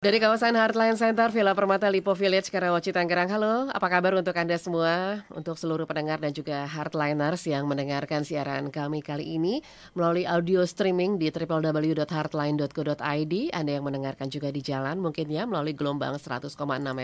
Dari kawasan Heartline Center, Villa Permata Lipo Village, Karawaci, Tangerang. Halo, apa kabar untuk Anda semua? Untuk seluruh pendengar dan juga Heartliners yang mendengarkan siaran kami kali ini melalui audio streaming di www.heartline.co.id. Anda yang mendengarkan juga di jalan mungkin ya melalui gelombang 100,6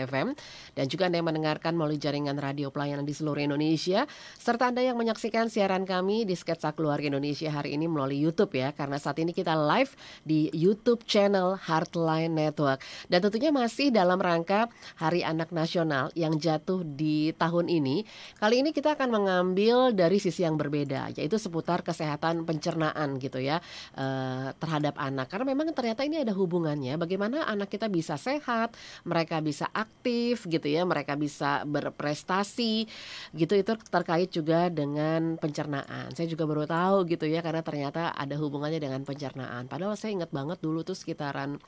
FM. Dan juga Anda yang mendengarkan melalui jaringan radio pelayanan di seluruh Indonesia. Serta Anda yang menyaksikan siaran kami di Sketsa Keluarga Indonesia hari ini melalui YouTube ya. Karena saat ini kita live di YouTube channel Heartline Network. Dan tentunya masih dalam rangka Hari Anak Nasional yang jatuh di tahun ini. Kali ini kita akan mengambil dari sisi yang berbeda, yaitu seputar kesehatan pencernaan gitu ya eh, terhadap anak. Karena memang ternyata ini ada hubungannya. Bagaimana anak kita bisa sehat, mereka bisa aktif gitu ya, mereka bisa berprestasi gitu itu terkait juga dengan pencernaan. Saya juga baru tahu gitu ya karena ternyata ada hubungannya dengan pencernaan. Padahal saya ingat banget dulu tuh sekitaran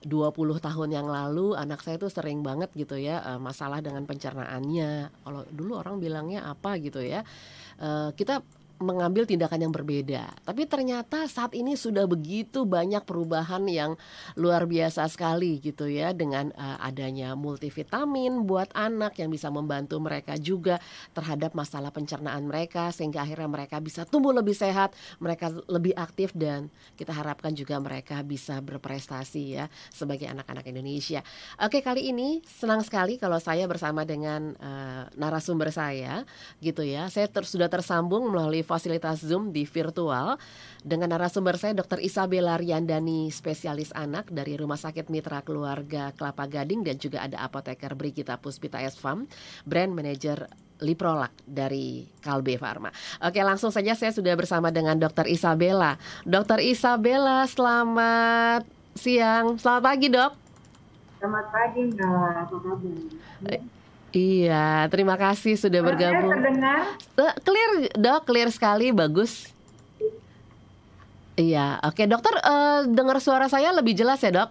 20 tahun yang lalu anak saya tuh sering banget gitu ya uh, masalah dengan pencernaannya. Kalau dulu orang bilangnya apa gitu ya. Uh, kita mengambil tindakan yang berbeda. Tapi ternyata saat ini sudah begitu banyak perubahan yang luar biasa sekali gitu ya dengan uh, adanya multivitamin buat anak yang bisa membantu mereka juga terhadap masalah pencernaan mereka sehingga akhirnya mereka bisa tumbuh lebih sehat, mereka lebih aktif dan kita harapkan juga mereka bisa berprestasi ya sebagai anak-anak Indonesia. Oke, kali ini senang sekali kalau saya bersama dengan uh, narasumber saya gitu ya. Saya ter sudah tersambung melalui fasilitas Zoom di virtual dengan narasumber saya Dr. Isabella Riandani, spesialis anak dari Rumah Sakit Mitra Keluarga Kelapa Gading dan juga ada apoteker Brigita Puspita Esfam, brand manager Liprolak dari Kalbe Pharma. Oke, langsung saja saya sudah bersama dengan Dr. Isabella. Dr. Isabella, selamat siang. Selamat pagi, Dok. Selamat pagi, Mbak. Apa kabar? Iya, terima kasih sudah bergabung. terdengar? Clear, dok, clear sekali, bagus. Iya, oke dokter, uh, dengar suara saya lebih jelas ya dok?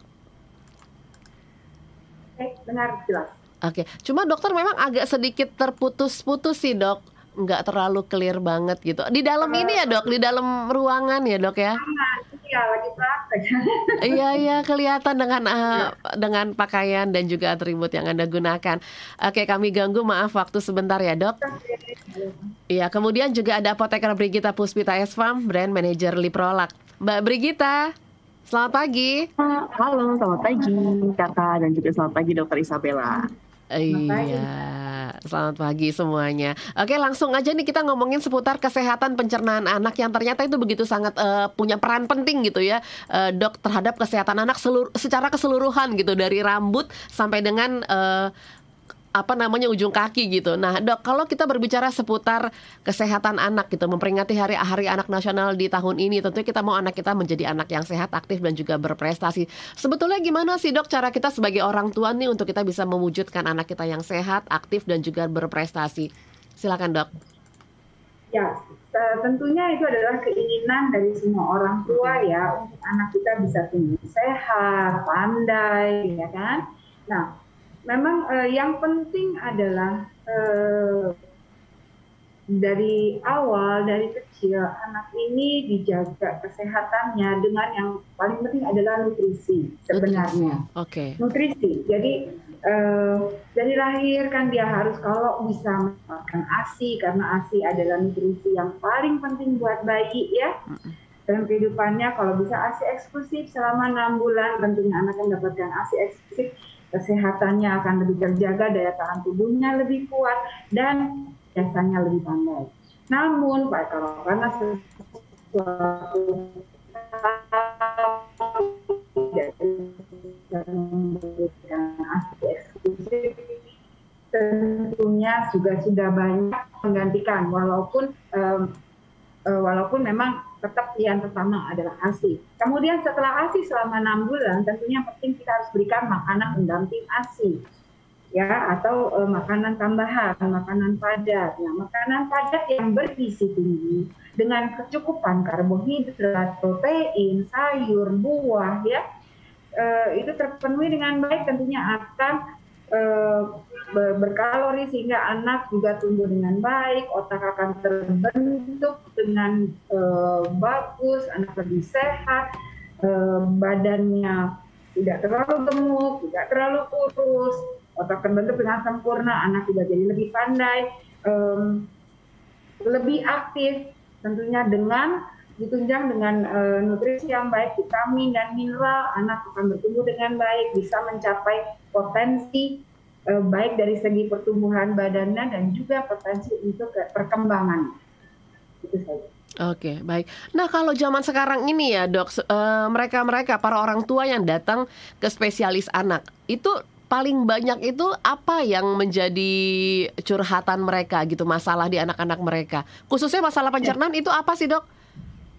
Oke, benar jelas. Oke, cuma dokter memang agak sedikit terputus-putus sih dok, nggak terlalu clear banget gitu. Di dalam ini ya dok, di dalam ruangan ya dok ya? Iya, lagi iya iya kelihatan dengan uh, dengan pakaian dan juga atribut yang anda gunakan. Oke kami ganggu maaf waktu sebentar ya dok. Iya kemudian juga ada apoteker Brigita Puspita Esfam, brand manager Liprolak. Mbak Brigita, selamat pagi. Halo, selamat pagi kakak dan juga selamat pagi dokter Isabella. Iya, selamat pagi semuanya. Oke, langsung aja nih kita ngomongin seputar kesehatan pencernaan anak yang ternyata itu begitu sangat uh, punya peran penting gitu ya, uh, dok terhadap kesehatan anak selur secara keseluruhan gitu dari rambut sampai dengan uh, apa namanya ujung kaki gitu. Nah, Dok, kalau kita berbicara seputar kesehatan anak gitu, memperingati Hari Hari Anak Nasional di tahun ini, tentu kita mau anak kita menjadi anak yang sehat, aktif dan juga berprestasi. Sebetulnya gimana sih, Dok, cara kita sebagai orang tua nih untuk kita bisa mewujudkan anak kita yang sehat, aktif dan juga berprestasi? Silakan, Dok. Ya, tentunya itu adalah keinginan dari semua orang tua ya untuk anak kita bisa tumbuh sehat, pandai, ya kan? Nah, memang uh, yang penting adalah uh, dari awal dari kecil anak ini dijaga kesehatannya dengan yang paling penting adalah nutrisi sebenarnya. Oke. Okay. Nutrisi. Jadi uh, dari lahir kan dia harus kalau bisa makan ASI karena ASI adalah nutrisi yang paling penting buat bayi ya. Dalam kehidupannya kalau bisa ASI eksklusif selama enam bulan tentunya anak yang mendapatkan ASI eksklusif kesehatannya akan lebih terjaga, daya tahan tubuhnya lebih kuat, dan biasanya lebih pandai. Namun, Pak, kalau karena sesuatu tentunya juga sudah banyak menggantikan walaupun um, walaupun memang tetap pilihan pertama adalah ASI. Kemudian setelah ASI selama enam bulan, tentunya penting kita harus berikan makanan pendamping ASI, ya atau uh, makanan tambahan, makanan padat. Nah, makanan padat yang bergizi tinggi dengan kecukupan karbohidrat, protein, sayur, buah, ya uh, itu terpenuhi dengan baik tentunya akan berkalori sehingga anak juga tumbuh dengan baik, otak akan terbentuk dengan uh, bagus, anak lebih sehat, uh, badannya tidak terlalu gemuk, tidak terlalu kurus, otak terbentuk dengan sempurna, anak juga jadi lebih pandai, um, lebih aktif, tentunya dengan ditunjang dengan uh, nutrisi yang baik, vitamin dan mineral, anak akan bertumbuh dengan baik, bisa mencapai potensi uh, baik dari segi pertumbuhan badannya dan juga potensi untuk perkembangan. Itu saja. Oke, baik. Nah, kalau zaman sekarang ini ya, Dok, uh, mereka-mereka para orang tua yang datang ke spesialis anak, itu paling banyak itu apa yang menjadi curhatan mereka gitu, masalah di anak-anak mereka? Khususnya masalah pencernaan ya. itu apa sih, Dok?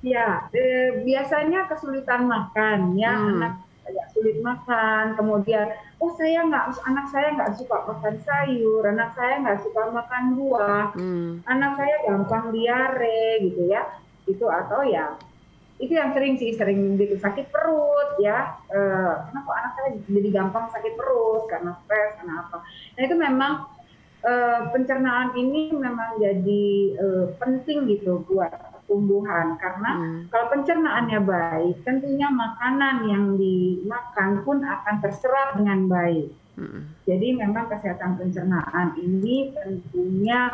Ya, eh, biasanya kesulitan makan ya, hmm. anak agak sulit makan, kemudian oh saya nggak anak saya nggak suka makan sayur, anak saya nggak suka makan buah, hmm. anak saya gampang diare gitu ya, itu atau ya itu yang sering sih sering gitu sakit perut ya eh, kenapa anak saya jadi gampang sakit perut karena stres karena apa nah itu memang eh, pencernaan ini memang jadi eh, penting gitu buat tumbuhan karena hmm. kalau pencernaannya baik tentunya makanan yang dimakan pun akan terserap dengan baik hmm. jadi memang kesehatan pencernaan ini tentunya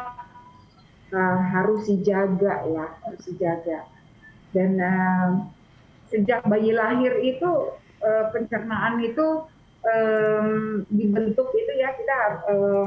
uh, harus dijaga ya harus dijaga dan uh, sejak bayi lahir itu uh, pencernaan itu um, dibentuk itu ya kita uh,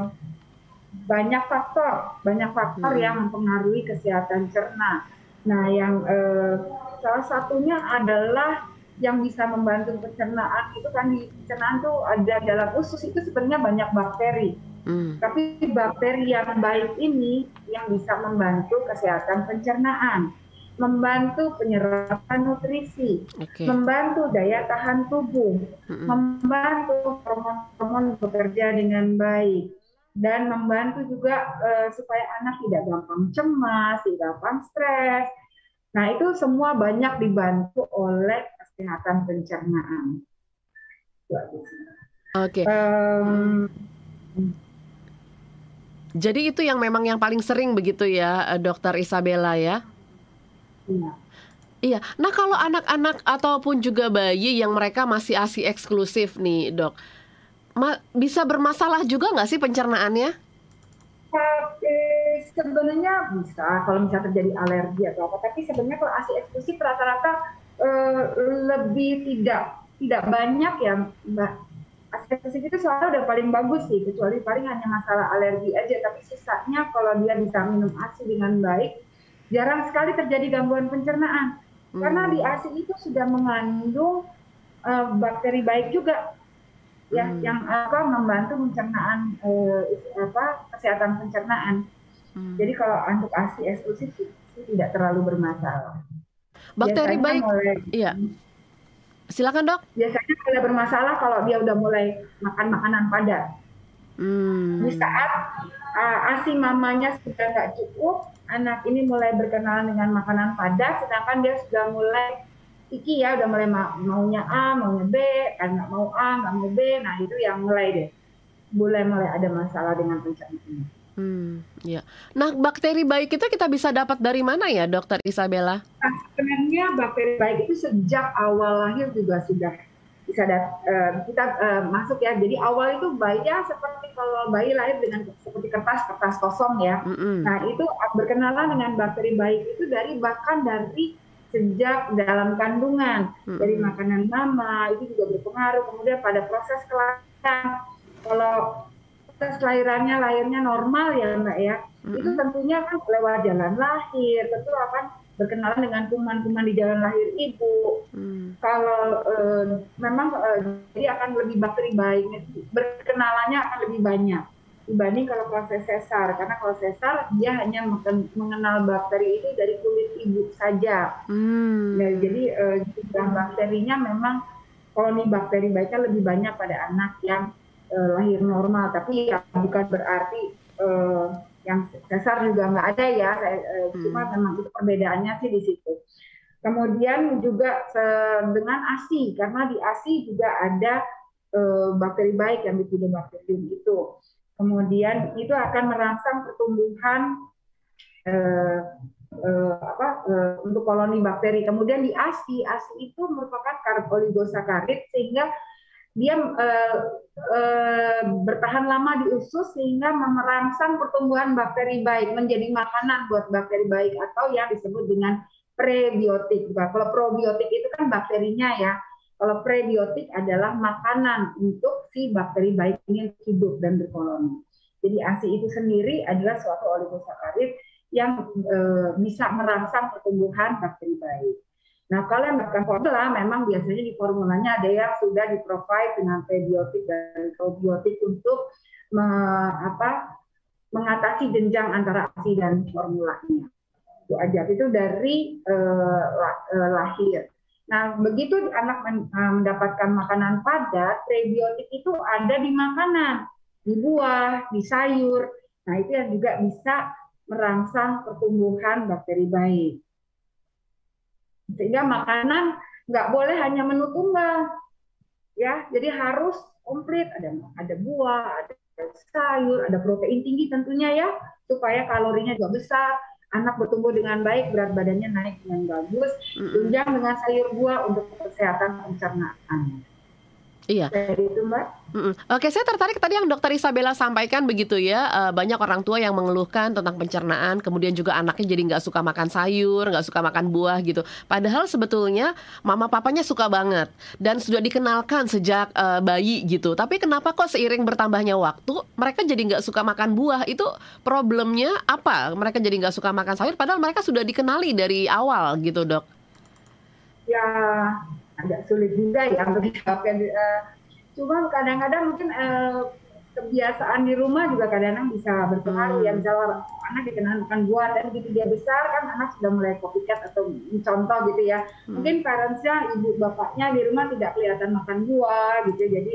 banyak faktor banyak faktor hmm. yang mempengaruhi kesehatan cerna. Nah yang uh, salah satunya adalah yang bisa membantu pencernaan itu kan di pencernaan tuh ada dalam usus itu sebenarnya banyak bakteri. Hmm. Tapi bakteri yang baik ini yang bisa membantu kesehatan pencernaan membantu penyerapan nutrisi, okay. membantu daya tahan tubuh, mm-hmm. membantu hormon-hormon bekerja dengan baik, dan membantu juga uh, supaya anak tidak gampang cemas, tidak gampang stres. Nah itu semua banyak dibantu oleh kesehatan pencernaan. Oke. Okay. Um, jadi itu yang memang yang paling sering begitu ya, eh, Dokter Isabella ya? Iya. Iya. Nah, kalau anak-anak ataupun juga bayi yang mereka masih ASI eksklusif nih, Dok. Ma bisa bermasalah juga nggak sih pencernaannya? Eh, sebenarnya bisa kalau misalnya terjadi alergi atau apa, tapi sebenarnya kalau ASI eksklusif rata-rata eh, lebih tidak tidak banyak ya, Mbak. ASI eksklusif itu soalnya udah paling bagus sih, kecuali paling hanya masalah alergi aja, tapi sisanya kalau dia bisa minum ASI dengan baik, jarang sekali terjadi gangguan pencernaan hmm. karena di ASI itu sudah mengandung uh, bakteri baik juga ya hmm. yang apa membantu pencernaan uh, apa kesehatan pencernaan. Hmm. Jadi kalau untuk ASI eksklusif itu tidak terlalu bermasalah. Bakteri Biasanya baik, mulai, iya. Silakan dok. Biasanya mulai bermasalah kalau dia udah mulai makan makanan padat. Hmm. Di saat uh, ASI mamanya sudah nggak cukup, anak ini mulai berkenalan dengan makanan padat, sedangkan dia sudah mulai iki ya, udah mulai ma maunya A, maunya B, kan nggak mau A, nggak mau B, nah itu yang mulai deh, mulai mulai ada masalah dengan pencernaan. Hmm, ya. Nah, bakteri baik itu kita bisa dapat dari mana ya, Dokter Isabella? Nah, sebenarnya bakteri baik itu sejak awal lahir juga sudah bisa dat, uh, kita uh, masuk ya. Jadi awal itu bayi ya seperti kalau bayi lahir dengan seperti kertas kertas kosong ya. Mm -hmm. Nah itu berkenalan dengan bakteri baik itu dari bahkan dari sejak dalam kandungan mm -hmm. dari makanan mama itu juga berpengaruh. Kemudian pada proses kelahiran kalau proses kelahirannya lahirnya normal ya mbak ya, mm -hmm. itu tentunya kan lewat jalan lahir tentu akan berkenalan dengan kuman-kuman di jalan lahir ibu. Hmm. Kalau uh, memang uh, jadi akan lebih bakteri baik, berkenalannya akan lebih banyak dibanding kalau proses sesar. Karena kalau sesar dia hanya mengenal bakteri itu dari kulit ibu saja. Hmm. Nah, jadi uh, jumlah bakterinya memang koloni bakteri baiknya lebih banyak pada anak yang uh, lahir normal. Tapi ya bukan berarti uh, yang dasar juga nggak ada ya eh, hmm. cuma memang itu perbedaannya sih di situ kemudian juga dengan ASI karena di ASI juga ada bakteri baik yang bifidobakterium itu kemudian itu akan merangsang pertumbuhan eh, eh, apa eh, untuk koloni bakteri kemudian di ASI ASI itu merupakan karb oligosakarid sehingga dia uh, uh, bertahan lama di usus sehingga merangsang pertumbuhan bakteri baik menjadi makanan buat bakteri baik atau yang disebut dengan prebiotik. Kalau probiotik itu kan bakterinya ya. Kalau prebiotik adalah makanan untuk si bakteri baik ini hidup dan berkoloni. Jadi ASI itu sendiri adalah suatu oligosakarid yang e, bisa merangsang pertumbuhan bakteri baik. Nah, kalau yang melakukan formula, memang biasanya di formulanya ada yang sudah di provide dengan prebiotik dan probiotik untuk me, apa, mengatasi jenjang antara ASI dan formulanya. Itu aja. Itu dari uh, lahir. Nah, begitu anak mendapatkan makanan padat, prebiotik itu ada di makanan, di buah, di sayur. Nah, itu yang juga bisa merangsang pertumbuhan bakteri baik. Sehingga makanan nggak boleh hanya menu tunggal, ya. Jadi harus komplit. Ada ada buah, ada sayur, ada protein tinggi tentunya ya, supaya kalorinya juga besar. Anak bertumbuh dengan baik, berat badannya naik dengan bagus. Tunjang dengan sayur buah untuk kesehatan pencernaan. Iya. itu Mbak. Mm-mm. Oke, saya tertarik tadi yang Dokter Isabella sampaikan begitu ya, uh, banyak orang tua yang mengeluhkan tentang pencernaan, kemudian juga anaknya jadi nggak suka makan sayur, nggak suka makan buah gitu. Padahal sebetulnya mama papanya suka banget dan sudah dikenalkan sejak uh, bayi gitu. Tapi kenapa kok seiring bertambahnya waktu mereka jadi nggak suka makan buah? Itu problemnya apa? Mereka jadi nggak suka makan sayur, padahal mereka sudah dikenali dari awal gitu dok. Ya agak sulit juga ya untuk dijawabkan. Uh, cuma kadang-kadang mungkin uh, kebiasaan di rumah juga kadang-kadang bisa berpengaruh ya. hmm. ya misalnya anak dikenal makan buah dan begitu dia besar kan anak sudah mulai copycat atau contoh gitu ya hmm. mungkin parentsnya ibu bapaknya di rumah tidak kelihatan makan buah gitu jadi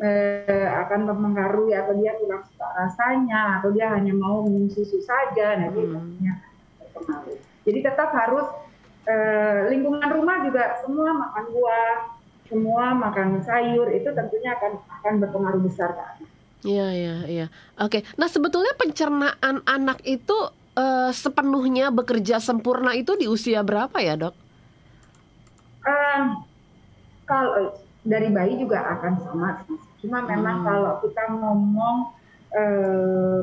eh, akan mempengaruhi atau dia kurang suka rasanya atau dia hanya mau minum susu saja nah hmm. berpengaruh jadi tetap harus eh, lingkungan rumah juga semua makan buah, semua makan sayur itu tentunya akan akan berpengaruh besar kan. Iya iya iya. Oke. Nah sebetulnya pencernaan anak itu eh, sepenuhnya bekerja sempurna itu di usia berapa ya dok? Uh, kalau dari bayi juga akan sama Cuma memang hmm. kalau kita ngomong uh,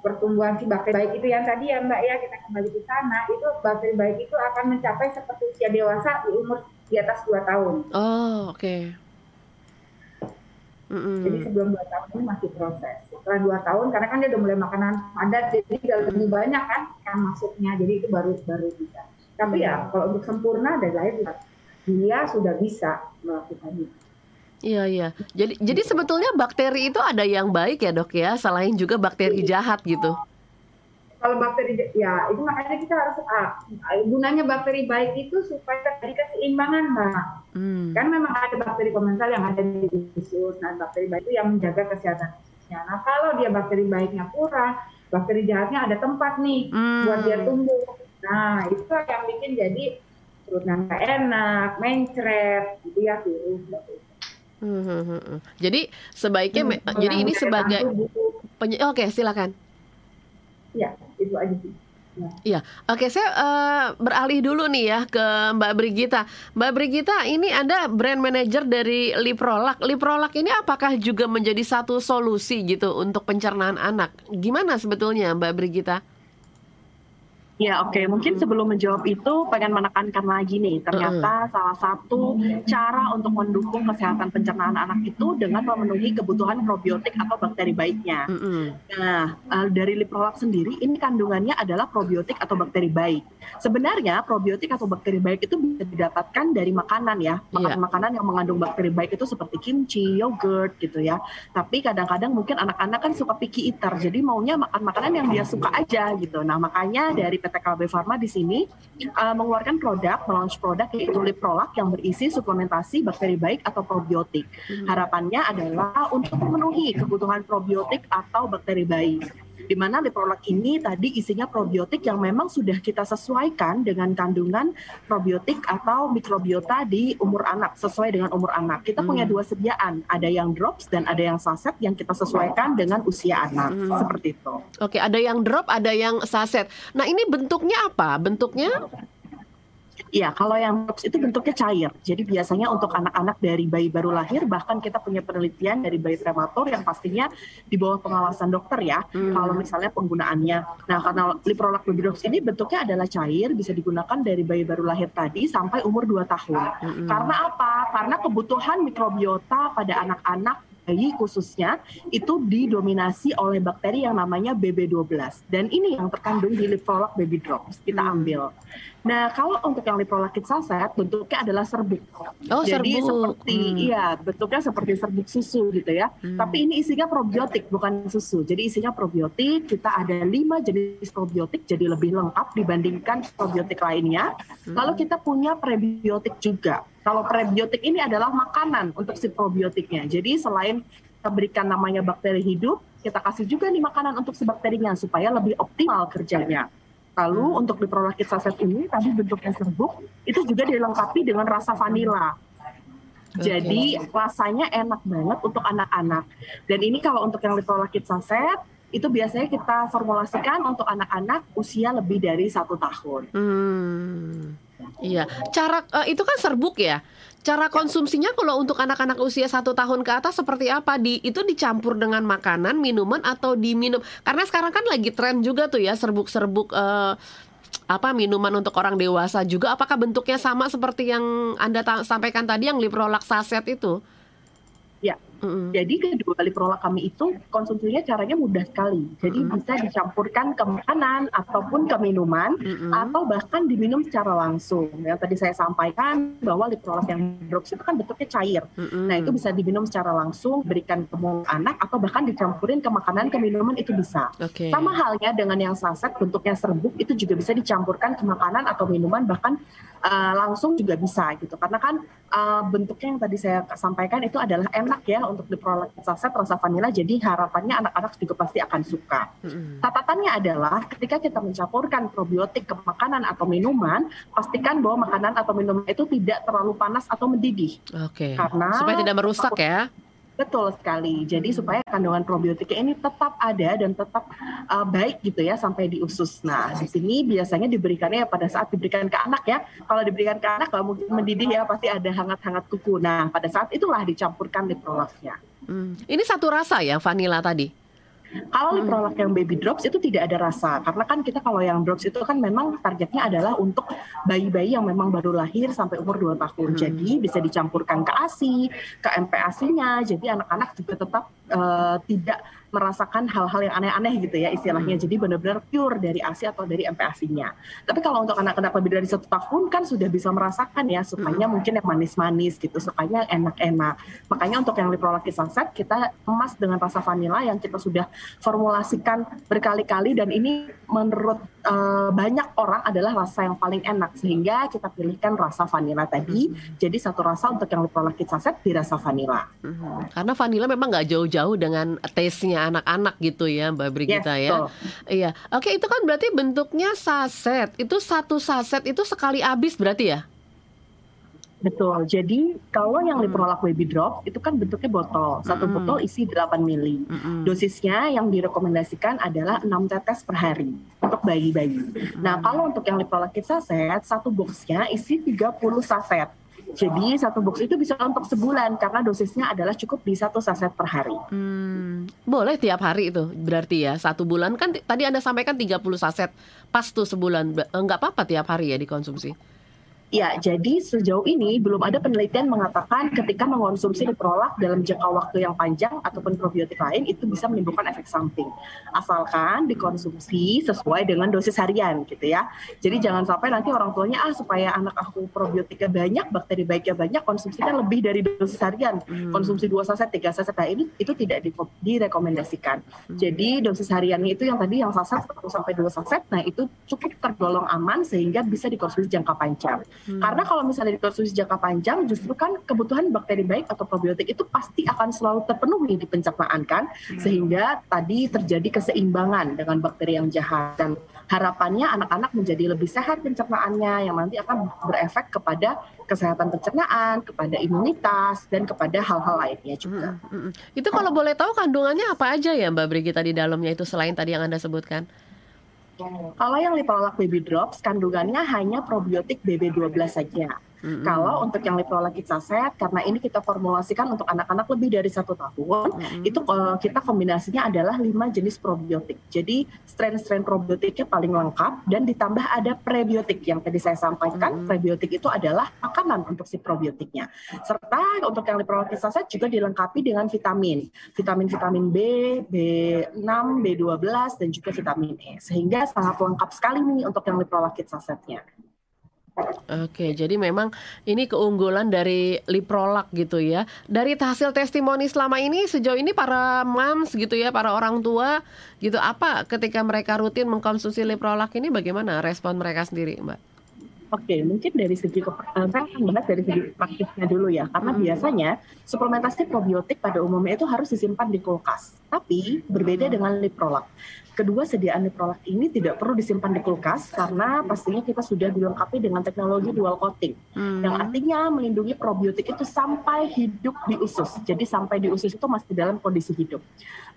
pertumbuhan si bakteri baik itu yang tadi ya Mbak ya kita kembali ke sana itu bakteri baik itu akan mencapai seperti usia dewasa di umur di atas 2 tahun. Oh, oke. Okay. Mm -hmm. Jadi sebelum 2 tahun ini masih proses. Setelah 2 tahun karena kan dia udah mulai makanan padat jadi udah lebih banyak kan yang masuknya. Jadi itu baru baru bisa. Tapi ya kalau untuk sempurna dari lahir dia sudah bisa melakukannya. Iya iya. Jadi jadi sebetulnya bakteri itu ada yang baik ya dok ya, selain juga bakteri jahat gitu. Kalau bakteri ya itu makanya kita harus ah, gunanya bakteri baik itu supaya terjadi keseimbangan mbak. Hmm. Kan memang ada bakteri komensal yang ada di usus, nah bakteri baik itu yang menjaga kesehatan ususnya. Nah kalau dia bakteri baiknya kurang, bakteri jahatnya ada tempat nih hmm. buat dia tumbuh. Nah itu yang bikin jadi perutnya nggak enak, mencret, gitu ya virus. Gitu. Hmm, hmm, hmm, hmm. Jadi sebaiknya, hmm, jadi ini sebagai penye- oke silakan. Ya itu aja sih. Ya. Iya, oke saya uh, beralih dulu nih ya ke Mbak Brigita. Mbak Brigita, ini Anda brand manager dari Liprolak. Liprolak ini apakah juga menjadi satu solusi gitu untuk pencernaan anak? Gimana sebetulnya Mbak Brigita? Ya oke, okay. mungkin sebelum menjawab itu pengen menekankan lagi nih, ternyata uh. salah satu cara untuk mendukung kesehatan pencernaan anak itu dengan memenuhi kebutuhan probiotik atau bakteri baiknya. Uh -uh. Nah, uh, dari Liprolak sendiri ini kandungannya adalah probiotik atau bakteri baik. Sebenarnya probiotik atau bakteri baik itu bisa didapatkan dari makanan ya, makanan-makanan yang mengandung bakteri baik itu seperti kimchi, yogurt gitu ya. Tapi kadang-kadang mungkin anak-anak kan suka picky eater, jadi maunya makan makanan yang dia suka aja gitu. Nah makanya dari PT KLB Pharma di sini uh, mengeluarkan produk, melaunch produk yaitu Liprolak yang berisi suplementasi bakteri baik atau probiotik. Hmm. Harapannya adalah untuk memenuhi kebutuhan probiotik atau bakteri baik di mana Liprolak ini tadi isinya probiotik yang memang sudah kita sesuaikan dengan kandungan probiotik atau mikrobiota di umur anak sesuai dengan umur anak. Kita hmm. punya dua sediaan, ada yang drops dan ada yang saset yang kita sesuaikan dengan usia anak. Hmm. Seperti itu. Oke, ada yang drop, ada yang saset. Nah, ini bentuknya apa? Bentuknya Iya, kalau yang drops itu bentuknya cair. Jadi biasanya untuk anak-anak dari bayi baru lahir, bahkan kita punya penelitian dari bayi prematur yang pastinya di bawah pengawasan dokter ya. Hmm. Kalau misalnya penggunaannya. Nah, karena Liprolac baby drops ini bentuknya adalah cair, bisa digunakan dari bayi baru lahir tadi sampai umur 2 tahun. Hmm. Karena apa? Karena kebutuhan mikrobiota pada anak-anak bayi khususnya itu didominasi oleh bakteri yang namanya BB12 dan ini yang terkandung di Liprolac baby drops kita hmm. ambil. Nah, kalau untuk yang liprolakit saset bentuknya adalah serbuk. Oh, Jadi serbuk. seperti hmm. iya, bentuknya seperti serbuk susu gitu ya. Hmm. Tapi ini isinya probiotik bukan susu. Jadi isinya probiotik. Kita ada lima jenis probiotik jadi lebih lengkap dibandingkan probiotik lainnya. Hmm. Lalu kita punya prebiotik juga. Kalau prebiotik ini adalah makanan untuk si probiotiknya. Jadi selain kita berikan namanya bakteri hidup, kita kasih juga nih makanan untuk si bakterinya supaya lebih optimal kerjanya. Lalu hmm. untuk di prolakit saset ini tadi bentuknya serbuk itu juga dilengkapi dengan rasa vanila. Okay. Jadi rasanya enak banget untuk anak-anak. Dan ini kalau untuk yang liprolakit saset itu biasanya kita formulasikan untuk anak-anak usia lebih dari satu tahun. Hmm. Iya, cara uh, itu kan serbuk ya. Cara konsumsinya kalau untuk anak-anak usia satu tahun ke atas seperti apa? Di itu dicampur dengan makanan, minuman atau diminum? Karena sekarang kan lagi tren juga tuh ya serbuk-serbuk uh, apa minuman untuk orang dewasa juga. Apakah bentuknya sama seperti yang anda sampaikan tadi yang liprolax saset itu? Ya, Mm-hmm. Jadi kedua kali prolak kami itu konsumsinya caranya mudah sekali. Jadi mm-hmm. bisa dicampurkan ke makanan ataupun ke minuman mm-hmm. atau bahkan diminum secara langsung. Yang tadi saya sampaikan bahwa liprolak yang drops itu kan bentuknya cair. Mm-hmm. Nah itu bisa diminum secara langsung, berikan ke anak atau bahkan dicampurin ke makanan ke minuman itu bisa. Okay. Sama halnya dengan yang saset bentuknya serbuk itu juga bisa dicampurkan ke makanan atau minuman bahkan uh, langsung juga bisa gitu. Karena kan uh, bentuknya yang tadi saya sampaikan itu adalah enak ya untuk di saset rasa vanila jadi harapannya anak-anak juga pasti akan suka. Mm-hmm. Catatannya adalah ketika kita mencampurkan probiotik ke makanan atau minuman, pastikan bahwa makanan atau minuman itu tidak terlalu panas atau mendidih. Oke. Okay. Karena supaya tidak merusak ya. Betul sekali. Jadi supaya kandungan probiotiknya ini tetap ada dan tetap uh, baik gitu ya sampai di usus. Nah, di sini biasanya diberikannya pada saat diberikan ke anak ya. Kalau diberikan ke anak kalau mungkin mendidih ya pasti ada hangat-hangat kuku. Nah, pada saat itulah dicampurkan liprolaknya. Hmm. Ini satu rasa ya vanilla tadi. Kalau hmm. liprolak yang baby drops itu tidak ada rasa karena kan kita kalau yang drops itu kan memang targetnya adalah untuk bayi-bayi yang memang baru lahir sampai umur 2 tahun. Hmm. Jadi bisa dicampurkan ke ASI, ke MPASI-nya. Jadi anak-anak juga tetap uh, tidak merasakan hal-hal yang aneh-aneh gitu ya istilahnya. Hmm. Jadi benar-benar pure dari ASI atau dari MPASI-nya. Tapi kalau untuk anak-anak lebih dari satu tahun kan sudah bisa merasakan ya, sukanya hmm. mungkin yang manis-manis gitu, sukanya enak-enak. Makanya untuk yang liprolakis sunset kita emas dengan rasa vanila yang kita sudah formulasikan berkali-kali dan ini menurut uh, banyak orang adalah rasa yang paling enak sehingga kita pilihkan rasa vanila tadi. Hmm. Jadi satu rasa untuk yang liprolakis sunset di rasa vanila. Hmm. Karena vanila memang nggak jauh-jauh dengan taste-nya anak-anak gitu ya Mbak Brigita yes, ya. Iya. Oke, itu kan berarti bentuknya saset. Itu satu saset itu sekali habis berarti ya? Betul. Jadi kalau yang Liprolac Baby Drop itu kan bentuknya botol. Satu mm. botol isi 8 mili. Mm -hmm. Dosisnya yang direkomendasikan adalah 6 tetes per hari untuk bayi-bayi. Mm. Nah, kalau untuk yang Liprolac Saset, satu boxnya isi 30 saset. Jadi satu box itu bisa untuk sebulan karena dosisnya adalah cukup di satu saset per hari. Hmm, boleh tiap hari itu berarti ya satu bulan kan tadi anda sampaikan 30 saset pas tuh sebulan enggak apa-apa tiap hari ya dikonsumsi. Ya, jadi sejauh ini belum ada penelitian mengatakan ketika mengonsumsi diprolak dalam jangka waktu yang panjang ataupun probiotik lain itu bisa menimbulkan efek samping. Asalkan dikonsumsi sesuai dengan dosis harian gitu ya. Jadi jangan sampai nanti orang tuanya ah supaya anak aku probiotiknya banyak, bakteri baiknya banyak, konsumsinya lebih dari dosis harian. Hmm. Konsumsi dua saset, tiga saset, nah ini itu tidak direkomendasikan. Hmm. Jadi dosis hariannya itu yang tadi yang saset 1 sampai 2 saset, nah itu cukup tergolong aman sehingga bisa dikonsumsi jangka panjang. Hmm. Karena kalau misalnya dikonsumsi jangka panjang, justru kan kebutuhan bakteri baik atau probiotik itu pasti akan selalu terpenuhi di pencernaan kan, hmm. sehingga tadi terjadi keseimbangan dengan bakteri yang jahat dan harapannya anak-anak menjadi lebih sehat pencernaannya yang nanti akan berefek kepada kesehatan pencernaan, kepada imunitas dan kepada hal-hal lainnya juga. Hmm, hmm, hmm. Itu kalau boleh tahu kandungannya apa aja ya Mbak Brigita di dalamnya itu selain tadi yang Anda sebutkan? Kalau yang Liprolak Baby Drops kandungannya hanya probiotik BB12 saja. Mm-hmm. Kalau untuk yang Liprolak Saset, karena ini kita formulasikan untuk anak-anak lebih dari satu tahun, mm-hmm. itu uh, kita kombinasinya adalah lima jenis probiotik. Jadi strain-strain probiotiknya paling lengkap dan ditambah ada prebiotik yang tadi saya sampaikan. Mm-hmm. Prebiotik itu adalah makanan untuk si probiotiknya. Serta untuk yang Liprolak Saset juga dilengkapi dengan vitamin, vitamin-vitamin B, B6, B12 dan juga vitamin E. Sehingga sangat lengkap sekali nih untuk yang Liprolak Sasetnya. Oke, jadi memang ini keunggulan dari Liprolak gitu ya. Dari hasil testimoni selama ini sejauh ini para moms gitu ya, para orang tua gitu apa ketika mereka rutin mengkonsumsi Liprolak ini bagaimana respon mereka sendiri, Mbak? Oke, mungkin dari segi saya akan bahas dari segi praktisnya dulu ya, karena hmm. biasanya suplementasi probiotik pada umumnya itu harus disimpan di kulkas, tapi berbeda hmm. dengan Liprolak. Kedua, sediaan Liprolak ini tidak perlu disimpan di kulkas karena pastinya kita sudah dilengkapi dengan teknologi dual coating, hmm. yang artinya melindungi probiotik itu sampai hidup di usus. Jadi sampai di usus itu masih dalam kondisi hidup,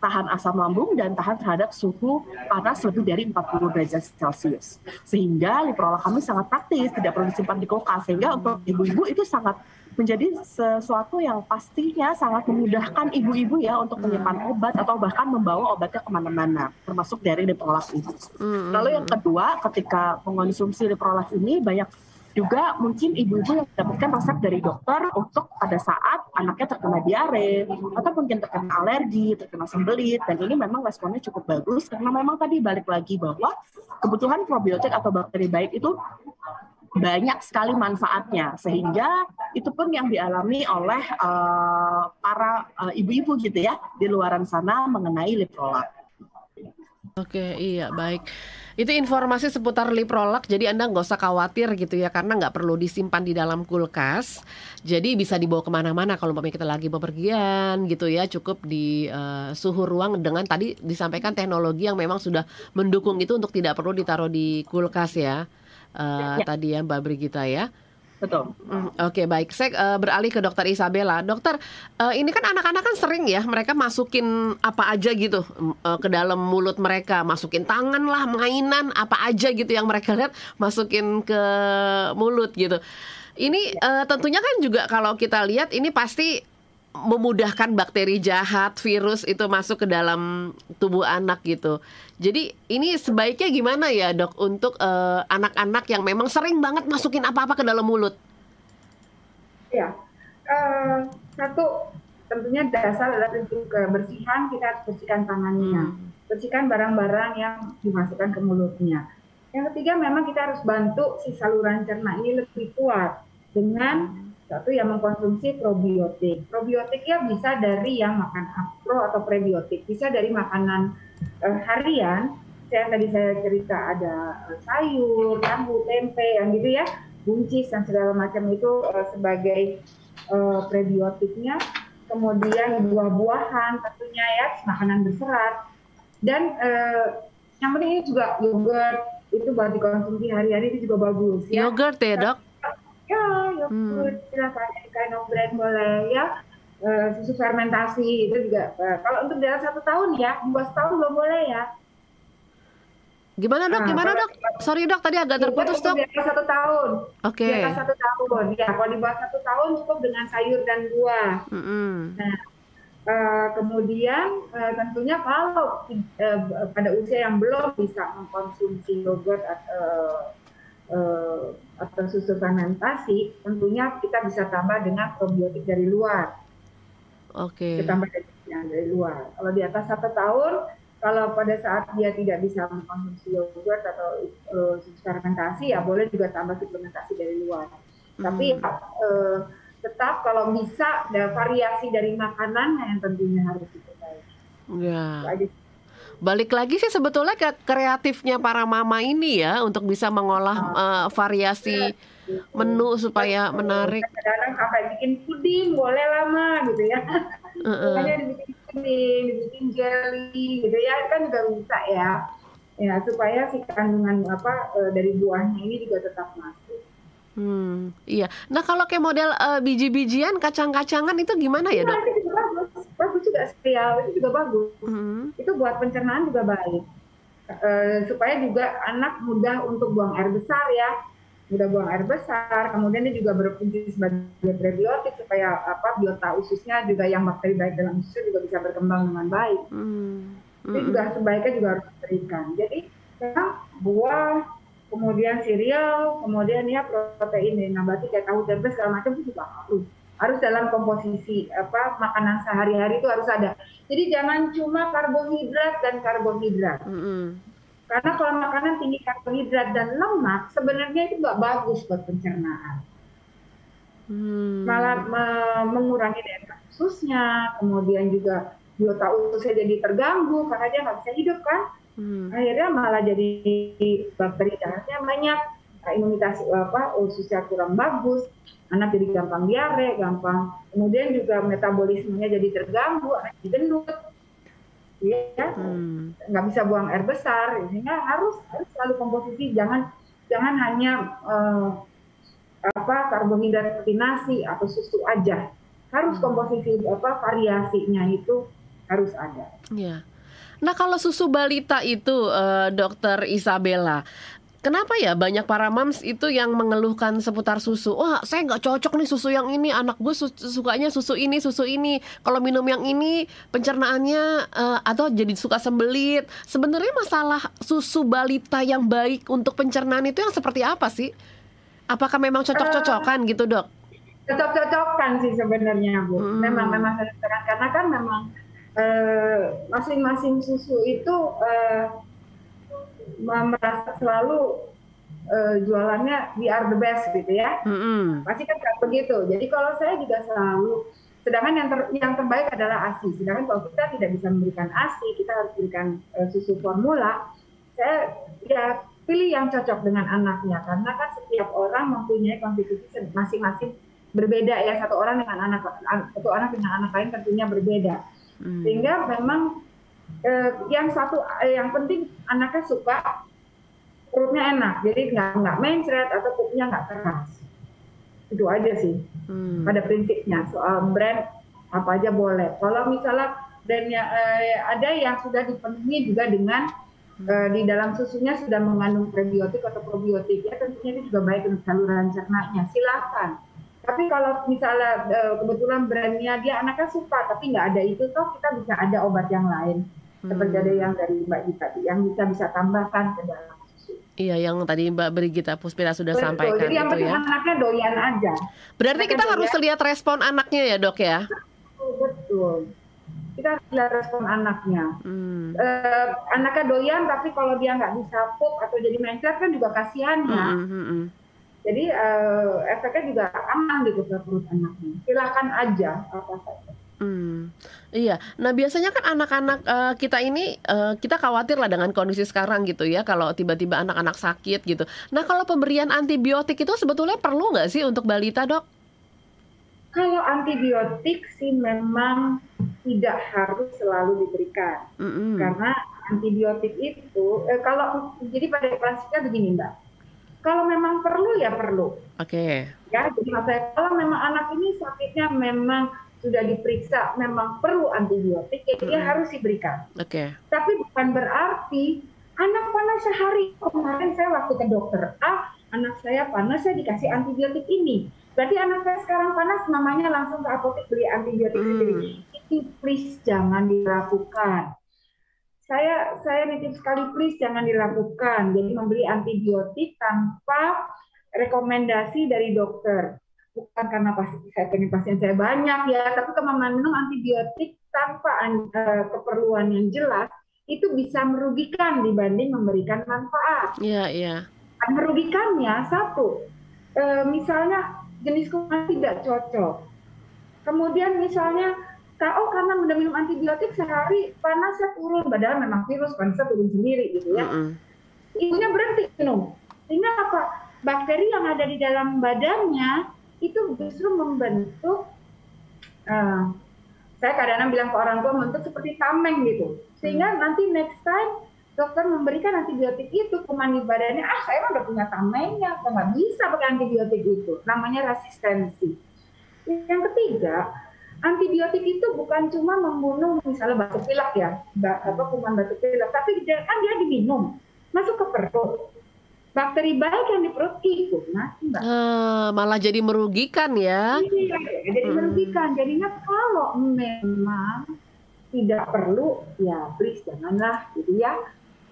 tahan asam lambung dan tahan terhadap suhu panas lebih dari 40 derajat Celcius. Sehingga Liprolak kami sangat praktis, tidak perlu disimpan di kulkas. Sehingga untuk ibu-ibu itu sangat menjadi sesuatu yang pastinya sangat memudahkan ibu-ibu ya untuk menyimpan obat atau bahkan membawa obatnya ke mana-mana, termasuk dari Liprolak ini. Hmm. Lalu yang kedua, ketika mengonsumsi Liprolak ini banyak juga mungkin ibu-ibu yang mendapatkan resep dari dokter untuk pada saat anaknya terkena diare atau mungkin terkena alergi, terkena sembelit dan ini memang responnya cukup bagus karena memang tadi balik lagi bahwa kebutuhan probiotik atau bakteri baik itu banyak sekali manfaatnya sehingga itu pun yang dialami oleh uh, para uh, ibu-ibu gitu ya di luaran sana mengenai liprolak. Oke, iya baik. Itu informasi seputar liprolak, jadi Anda nggak usah khawatir gitu ya, karena nggak perlu disimpan di dalam kulkas. Jadi bisa dibawa ke mana-mana kalau umpamanya kita lagi bepergian gitu ya, cukup di uh, suhu ruang dengan tadi disampaikan teknologi yang memang sudah mendukung itu untuk tidak perlu ditaruh di kulkas ya uh, ya. tadi ya Mbak Brigita ya. Betul. Mm, Oke okay, baik, saya uh, beralih ke Dokter Isabella. Dokter, uh, ini kan anak-anak kan sering ya mereka masukin apa aja gitu uh, ke dalam mulut mereka, masukin tangan lah, mainan apa aja gitu yang mereka lihat masukin ke mulut gitu. Ini uh, tentunya kan juga kalau kita lihat ini pasti memudahkan bakteri jahat, virus itu masuk ke dalam tubuh anak gitu. Jadi ini sebaiknya gimana ya dok untuk anak eh, anak-anak yang memang sering banget masukin apa-apa ke dalam mulut? Ya, uh, satu tentunya dasar adalah tentu kebersihan kita harus bersihkan tangannya, hmm. bersihkan barang-barang yang dimasukkan ke mulutnya. Yang ketiga memang kita harus bantu si saluran cerna ini lebih kuat dengan satu yang mengkonsumsi probiotik. Probiotik ya bisa dari yang makan pro atau prebiotik, bisa dari makanan uh, harian. Saya tadi saya cerita ada uh, sayur, tahu, tempe, yang gitu ya, buncis dan segala macam itu uh, sebagai uh, prebiotiknya. Kemudian buah-buahan tentunya ya, makanan berserat. Dan uh, yang penting ini juga yogurt itu buat dikonsumsi hari-hari itu juga bagus ya. Yogurt ya dok? Ya yogurt hmm. silakan kind of brand boleh ya uh, susu fermentasi itu juga uh, kalau untuk dalam satu tahun ya dua tahun belum boleh ya Gimana dok? Nah, Gimana dok? Sorry dok, tadi agak terputus dok. Di atas satu tahun. Oke. Okay. Di atas satu tahun. Ya, kalau di bawah satu tahun cukup dengan sayur dan buah. Mm -hmm. Nah, uh, kemudian uh, tentunya kalau uh, pada usia yang belum bisa mengkonsumsi yogurt atau atau susu fermentasi, tentunya kita bisa tambah dengan probiotik dari luar. Oke. Okay. Kita tambah dari, dari luar. Kalau di atas satu tahun, kalau pada saat dia tidak bisa mengkonsumsi yogurt atau uh, susu fermentasi, ya boleh juga tambah suplementasi dari luar. Hmm. Tapi uh, tetap kalau bisa ada variasi dari makanan yang tentunya harus diketahui. Ya balik lagi sih sebetulnya ke kreatifnya para mama ini ya untuk bisa mengolah uh, variasi menu supaya menarik. Kadang-kadang sampai bikin puding boleh lama gitu ya. Uh-uh. dibikin puding, dibikin jelly gitu ya kan juga bisa ya. Ya supaya si kandungan apa uh, dari buahnya ini juga tetap masuk. Hmm, iya. Nah kalau kayak model uh, biji-bijian, kacang-kacangan itu gimana ya dok? Nah, juga serial itu juga bagus. Hmm. Itu buat pencernaan juga baik. uh, supaya juga anak mudah untuk buang air besar ya mudah buang air besar kemudian dia juga berfungsi sebagai prebiotik supaya apa biota ususnya juga yang bakteri baik dalam ususnya juga bisa berkembang dengan baik hmm. itu juga sebaiknya juga harus diberikan jadi ya, buah kemudian cereal kemudian ya protein nabati kayak tahu tempe segala macam itu juga harus harus dalam komposisi apa makanan sehari-hari itu harus ada. Jadi jangan cuma karbohidrat dan karbohidrat. Mm -hmm. Karena kalau makanan tinggi karbohidrat dan lemak sebenarnya itu nggak bagus buat pencernaan. Hmm. Malah me mengurangi daya ususnya, kemudian juga biota ususnya jadi terganggu karena dia nggak bisa hidup kan. Hmm. Akhirnya malah jadi bakteri jahatnya banyak, imunitas apa ususnya kurang bagus anak jadi gampang diare, gampang kemudian juga metabolismenya jadi terganggu, anak jadi gendut, ya hmm. nggak bisa buang air besar, sehingga harus harus selalu komposisi, jangan jangan hanya uh, apa karbohidrat seperti nasi atau susu aja, harus hmm. komposisi apa variasinya itu harus ada. Ya. Nah kalau susu balita itu, uh, Dokter Isabella, Kenapa ya banyak para moms itu yang mengeluhkan seputar susu? Wah, saya nggak cocok nih susu yang ini. Anak gue su sukanya susu ini, susu ini. Kalau minum yang ini, pencernaannya uh, atau jadi suka sembelit. Sebenarnya masalah susu balita yang baik untuk pencernaan itu yang seperti apa sih? Apakah memang cocok-cocokan uh, gitu dok? Cocok-cocokan sih sebenarnya bu. Hmm. Memang memang karena kan memang eh, masing-masing uh, susu itu uh, merasa selalu uh, jualannya we are the best gitu ya. Mm-hmm. Pasti kan begitu. Jadi kalau saya juga selalu sedangkan yang ter, yang terbaik adalah ASI. Sedangkan kalau kita tidak bisa memberikan ASI, kita harus berikan uh, susu formula. Saya ya pilih yang cocok dengan anaknya karena kan setiap orang mempunyai konstitusi masing-masing berbeda ya satu orang dengan anak satu anak dengan anak lain tentunya berbeda. Hmm. Sehingga memang eh, yang satu eh, yang penting anaknya suka perutnya enak. Jadi nggak nggak mencret atau perutnya nggak keras. Itu aja sih hmm. pada prinsipnya. Soal brand apa aja boleh. Kalau misalnya brandnya eh, ada yang sudah dipenuhi juga dengan eh, di dalam susunya sudah mengandung prebiotik atau probiotik ya tentunya itu juga baik untuk saluran cernanya. Silakan. Tapi kalau misalnya eh, kebetulan brandnya dia anaknya suka tapi nggak ada itu toh kita bisa ada obat yang lain seperti ada yang dari Mbak Gita yang bisa bisa tambahkan ke dalam susu. Iya, yang tadi Mbak Brigita Puspita sudah Betul. sampaikan Jadi yang itu ya. anaknya doyan aja. Berarti anaknya kita doyan. harus lihat respon anaknya ya dok ya? Betul. Kita harus lihat respon anaknya. Hmm. Uh, anaknya doyan, tapi kalau dia nggak bisa pup atau jadi mencret kan juga kasihan ya. Hmm, hmm, hmm. Jadi uh, efeknya juga aman gitu ke perut anaknya. Silakan aja apa saja. Hmm, iya. Nah biasanya kan anak-anak uh, kita ini uh, kita khawatir lah dengan kondisi sekarang gitu ya kalau tiba-tiba anak-anak sakit gitu. Nah kalau pemberian antibiotik itu sebetulnya perlu nggak sih untuk balita dok? Kalau antibiotik sih memang tidak harus selalu diberikan -hmm. karena antibiotik itu eh, kalau jadi pada prinsipnya begini mbak. Kalau memang perlu ya perlu. Oke. Okay. Ya jadi maksudnya kalau memang anak ini sakitnya memang sudah diperiksa memang perlu antibiotik, ya dia hmm. harus diberikan. Oke. Okay. Tapi bukan berarti anak panas sehari kemarin saya waktu ke dokter ah anak saya panas saya dikasih antibiotik ini. Berarti anak saya sekarang panas, mamanya langsung ke apotek beli antibiotik hmm. sendiri. Itu please jangan dilakukan. Saya saya nitip sekali please jangan dilakukan. Jadi membeli antibiotik tanpa rekomendasi dari dokter bukan karena pasti saya pengen pasien saya banyak ya, tapi kemampuan minum antibiotik tanpa uh, keperluan yang jelas itu bisa merugikan dibanding memberikan manfaat. Iya, iya. Kan merugikannya satu, uh, misalnya jenis kuman tidak cocok. Kemudian misalnya oh karena udah minum antibiotik sehari panasnya turun, padahal memang virus panasnya turun sendiri gitu ya. Mm -hmm. Ibunya berhenti minum, sehingga apa? Bakteri yang ada di dalam badannya itu justru membentuk uh, saya kadang-kadang bilang ke orang tua membentuk seperti tameng gitu sehingga hmm. nanti next time dokter memberikan antibiotik itu di badannya ah saya udah punya tamengnya nggak bisa pakai antibiotik itu namanya resistensi yang ketiga antibiotik itu bukan cuma membunuh misalnya batuk pilek ya, apa kuman batuk pilek, tapi kan dia diminum, masuk ke perut. Bakteri baik yang di perut ikut mati, Mbak. Uh, malah jadi merugikan ya. Iya, jadi hmm. merugikan. Jadinya kalau memang tidak perlu, ya please janganlah, gitu ya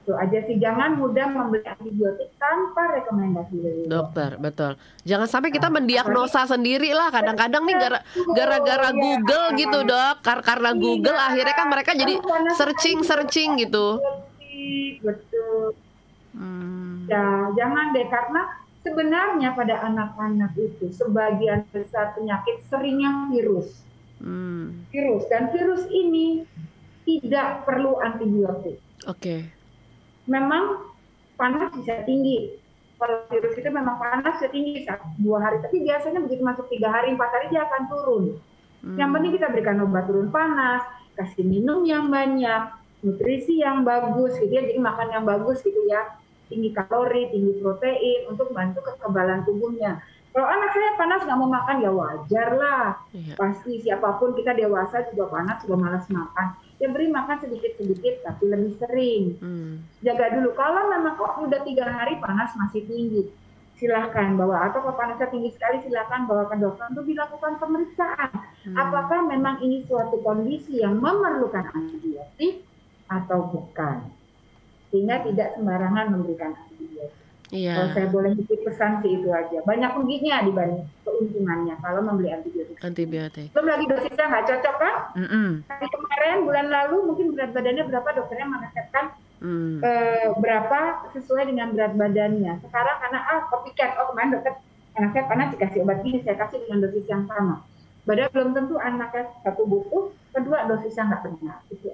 itu aja sih jangan mudah membeli antibiotik tanpa rekomendasi dari dokter betul jangan sampai kita nah, mendiagnosa sendiri lah kadang-kadang nih gara gara-gara iya. Google gitu dok Kar karena iya, Google akhirnya kan mereka jadi searching searching gitu betul hmm. ya jangan deh karena sebenarnya pada anak-anak itu sebagian besar penyakit seringnya virus hmm. virus dan virus ini tidak perlu antibiotik oke okay memang panas bisa tinggi. Kalau virus itu memang panas bisa tinggi dua hari, tapi biasanya begitu masuk tiga hari, empat hari dia akan turun. Hmm. Yang penting kita berikan obat turun panas, kasih minum yang banyak, nutrisi yang bagus, gitu ya, jadi makan yang bagus gitu ya, tinggi kalori, tinggi protein untuk bantu kekebalan tubuhnya. Kalau anak saya panas nggak mau makan ya wajar lah, iya. pasti siapa pun kita dewasa juga panas juga malas makan ya beri makan sedikit-sedikit tapi lebih sering. Hmm. Jaga dulu. Kalau memang kok udah tiga hari panas masih tinggi, silahkan bawa atau kalau panasnya tinggi sekali silahkan bawa ke dokter untuk dilakukan pemeriksaan. Hmm. Apakah memang ini suatu kondisi yang memerlukan antibiotik atau bukan? Sehingga tidak sembarangan memberikan antibiotik. Iya. Kalau saya boleh titip pesan sih itu aja. Banyak ruginya dibanding keuntungannya kalau membeli antibiotik. Antibiotik. Belum lagi dosisnya nggak cocok kan? Mm -mm. kemarin bulan lalu mungkin berat badannya berapa dokternya meresepkan mm. eh, berapa sesuai dengan berat badannya. Sekarang karena ah copycat, oh kemarin dokter anak saya panas dikasih obat ini saya kasih dengan dosis yang sama. Padahal belum tentu anaknya satu butuh, kedua dosisnya nggak benar. Itu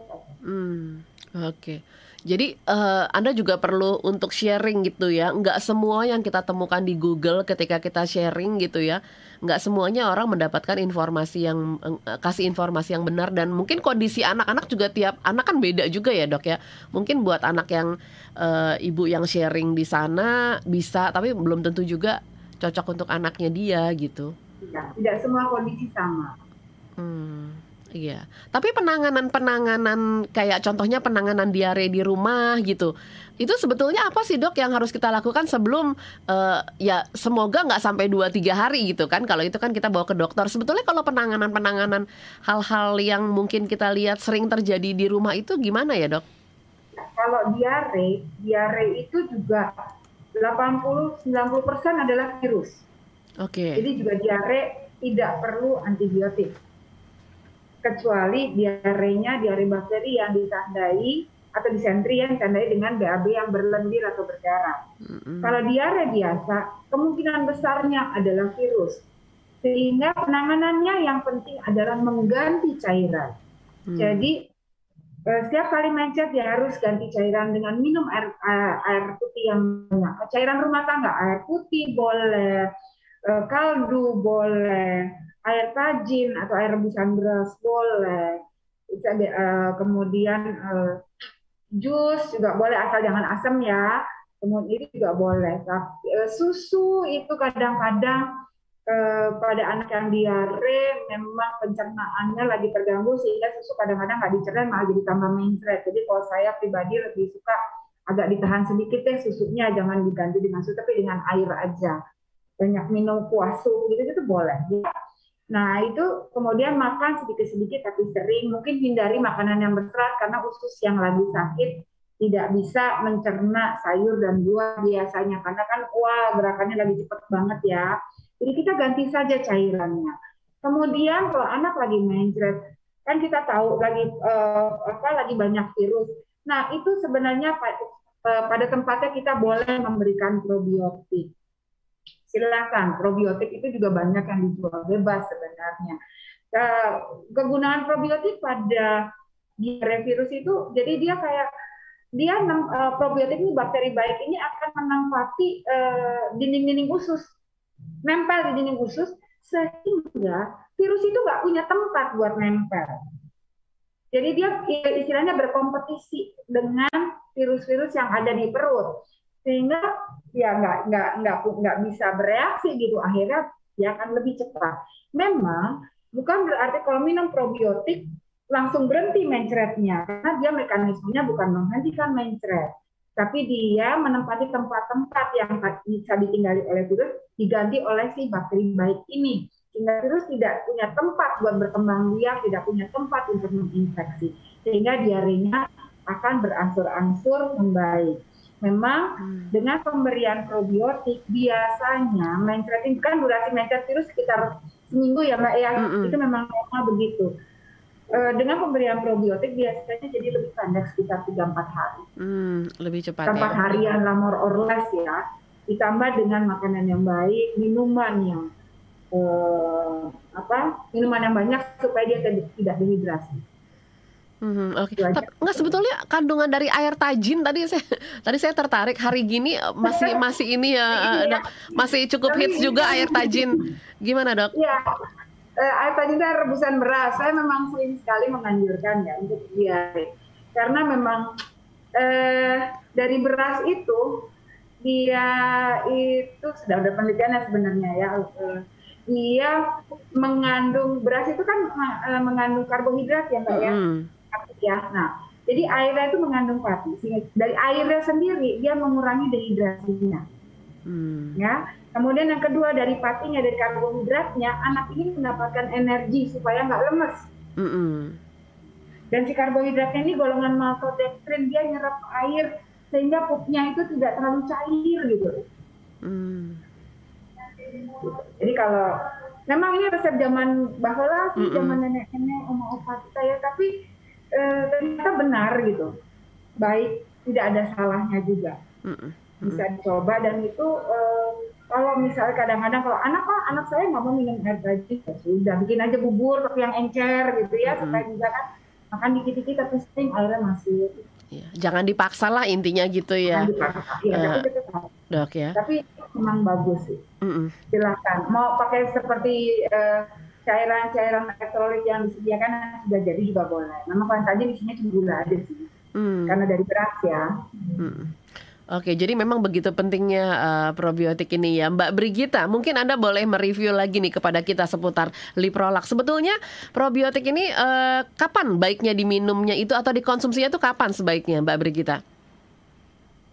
Hmm, oke. Okay. Jadi uh, Anda juga perlu untuk sharing gitu ya. Nggak semua yang kita temukan di Google ketika kita sharing gitu ya. Nggak semuanya orang mendapatkan informasi yang uh, kasih informasi yang benar dan mungkin kondisi anak-anak juga tiap anak kan beda juga ya dok ya. Mungkin buat anak yang uh, ibu yang sharing di sana bisa, tapi belum tentu juga cocok untuk anaknya dia gitu. Tidak, tidak semua kondisi sama. Hmm. Iya, tapi penanganan-penanganan kayak contohnya penanganan diare di rumah gitu, itu sebetulnya apa sih dok yang harus kita lakukan sebelum uh, ya semoga nggak sampai 2-3 hari gitu kan? Kalau itu kan kita bawa ke dokter. Sebetulnya kalau penanganan-penanganan hal-hal yang mungkin kita lihat sering terjadi di rumah itu gimana ya dok? Kalau diare, diare itu juga 80-90% adalah virus. Oke. Okay. Jadi juga diare tidak perlu antibiotik kecuali diarenya diare bakteri yang ditandai atau disentri yang ditandai dengan BAB yang berlendir atau berdarah. Mm-hmm. Kalau diare biasa, kemungkinan besarnya adalah virus. Sehingga penanganannya yang penting adalah mengganti cairan. Mm. Jadi eh, setiap kali mencet dia harus ganti cairan dengan minum air, air, air putih yang banyak. Cairan rumah tangga, air putih boleh, eh, kaldu boleh, air tajin atau air rebusan beras boleh. Bisa uh, kemudian uh, jus juga boleh asal jangan asam ya. Kemudian ini juga boleh. Tapi uh, susu itu kadang-kadang uh, pada anak yang diare memang pencernaannya lagi terganggu sehingga susu kadang-kadang nggak dicerna malah jadi tambah mencret. Jadi kalau saya pribadi lebih suka agak ditahan sedikit deh susunya jangan diganti dengan susu tapi dengan air aja banyak minum kuasu gitu itu boleh ya Nah, itu kemudian makan sedikit-sedikit tapi sering. Mungkin hindari makanan yang berserat karena usus yang lagi sakit tidak bisa mencerna sayur dan buah biasanya karena kan wah gerakannya lagi cepat banget ya. Jadi kita ganti saja cairannya. Kemudian kalau anak lagi mencret, kan kita tahu lagi uh, apa lagi banyak virus. Nah, itu sebenarnya eh, pada tempatnya kita boleh memberikan probiotik silakan probiotik itu juga banyak yang dijual bebas sebenarnya. Kegunaan probiotik pada diare virus itu jadi dia kayak dia uh, probiotik ini bakteri baik ini akan menempati uh, dinding-dinding usus nempel di dinding usus sehingga virus itu nggak punya tempat buat nempel. Jadi dia istilahnya berkompetisi dengan virus-virus yang ada di perut sehingga ya nggak nggak nggak nggak bisa bereaksi gitu. Akhirnya dia akan lebih cepat. Memang bukan berarti kalau minum probiotik langsung berhenti mencretnya. Karena dia mekanismenya bukan menghentikan mencret. Tapi dia menempati tempat-tempat yang bisa ditinggali oleh virus diganti oleh si bakteri baik ini. Sehingga virus tidak punya tempat buat berkembang biak tidak punya tempat untuk menginfeksi. Sehingga diarenya akan berangsur-angsur membaik memang hmm. dengan pemberian probiotik biasanya mencretin kan durasi mencret virus sekitar seminggu ya mbak ya hmm. itu memang normal begitu uh, dengan pemberian probiotik biasanya jadi lebih pendek sekitar 3-4 hari. Hmm, lebih cepat 4 ya. harian lah more or less ya. Ditambah dengan makanan yang baik, minuman yang uh, apa? Minuman yang banyak supaya dia tidak dehidrasi. Hmm, Oke, okay. nggak sebetulnya kandungan dari air tajin tadi saya tadi saya tertarik hari gini masih masih ini ya dok masih cukup hits juga air tajin gimana dok? Iya, eh, air tajin itu rebusan beras. Saya memang sering sekali menganjurkan ya untuk diare. Karena memang eh, dari beras itu dia itu sudah ada penelitiannya sebenarnya ya. Eh, dia mengandung beras itu kan eh, mengandung karbohidrat ya mbak ya. Mm. Ya. Nah, jadi airnya itu mengandung pati. Dari airnya sendiri dia mengurangi dehidrasinya. Hmm. Ya, Kemudian yang kedua dari patinya dari karbohidratnya, anak ini mendapatkan energi supaya nggak lemes. Mm -hmm. Dan si karbohidratnya ini golongan maltodextrin dia nyerap air sehingga pupnya itu tidak terlalu cair gitu. Mm. Jadi kalau memang ini resep zaman sih, mm -hmm. zaman nenek-nenek, oma opa kita ya, tapi eh, ternyata benar gitu. Baik, tidak ada salahnya juga. Mm. Bisa dicoba dan itu eh, kalau misalnya kadang-kadang kalau anak ah anak saya nggak mau minum air tajin ya sudah bikin aja bubur tapi yang encer gitu ya mm supaya juga kan makan dikit-dikit tapi sering airnya masih ya, jangan dipaksa lah intinya gitu ya, ya uh, tapi dok ya. Tapi memang bagus sih. Mm -hmm. silahkan mau pakai seperti uh, cairan-cairan elektrolit yang disediakan sudah jadi juga boleh. Memang kalau tajin isinya cuma gula aja sih, mm. karena dari beras ya. Mm. Oke, jadi memang begitu pentingnya uh, probiotik ini ya, Mbak Brigita. Mungkin Anda boleh mereview lagi nih kepada kita seputar Liprolak. Sebetulnya probiotik ini uh, kapan baiknya diminumnya itu atau dikonsumsinya itu kapan sebaiknya, Mbak Brigita?